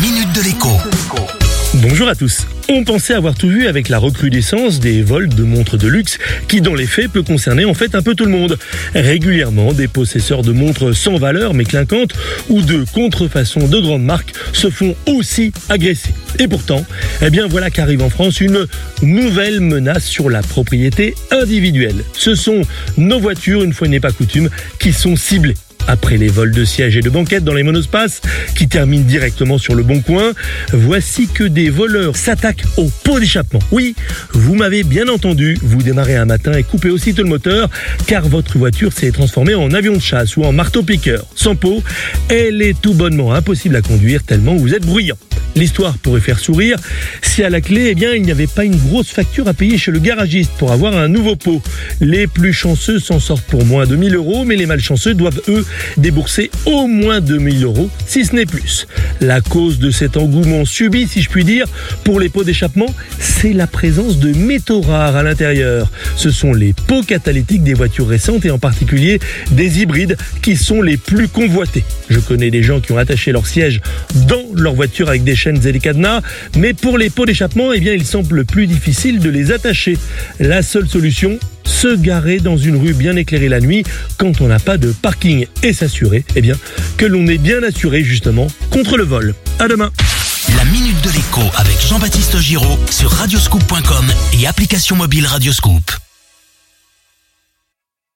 minute de l'écho. Bonjour à tous. On pensait avoir tout vu avec la recrudescence des vols de montres de luxe qui dans les faits peut concerner en fait un peu tout le monde. Régulièrement, des possesseurs de montres sans valeur mais clinquantes ou de contrefaçons de grandes marques se font aussi agresser. Et pourtant, eh bien voilà qu'arrive en France une nouvelle menace sur la propriété individuelle. Ce sont nos voitures, une fois n'est pas coutume, qui sont ciblées. Après les vols de sièges et de banquettes dans les monospaces, qui terminent directement sur le bon coin, voici que des voleurs s'attaquent au pot d'échappement. Oui, vous m'avez bien entendu, vous démarrez un matin et coupez aussitôt le moteur, car votre voiture s'est transformée en avion de chasse ou en marteau-piqueur. Sans pot, elle est tout bonnement impossible à conduire tellement vous êtes bruyant. L'histoire pourrait faire sourire si à la clé, eh bien, il n'y avait pas une grosse facture à payer chez le garagiste pour avoir un nouveau pot. Les plus chanceux s'en sortent pour moins de 1000 euros, mais les malchanceux doivent, eux, débourser au moins 2000 euros, si ce n'est plus. La cause de cet engouement subi, si je puis dire, pour les pots d'échappement, c'est la présence de métaux rares à l'intérieur. Ce sont les pots catalytiques des voitures récentes et en particulier des hybrides qui sont les plus convoités. Je connais des gens qui ont attaché leur siège dans leur voiture avec des chaînes et des cadenas, mais pour les pots d'échappement, eh bien, il semble plus difficile de les attacher. La seule solution, se garer dans une rue bien éclairée la nuit quand on n'a pas de parking et s'assurer, eh bien, que l'on est bien assuré justement contre le vol. À demain. La minute de l'écho avec Jean-Baptiste Giraud sur radioscoop.com et application mobile Radioscoop.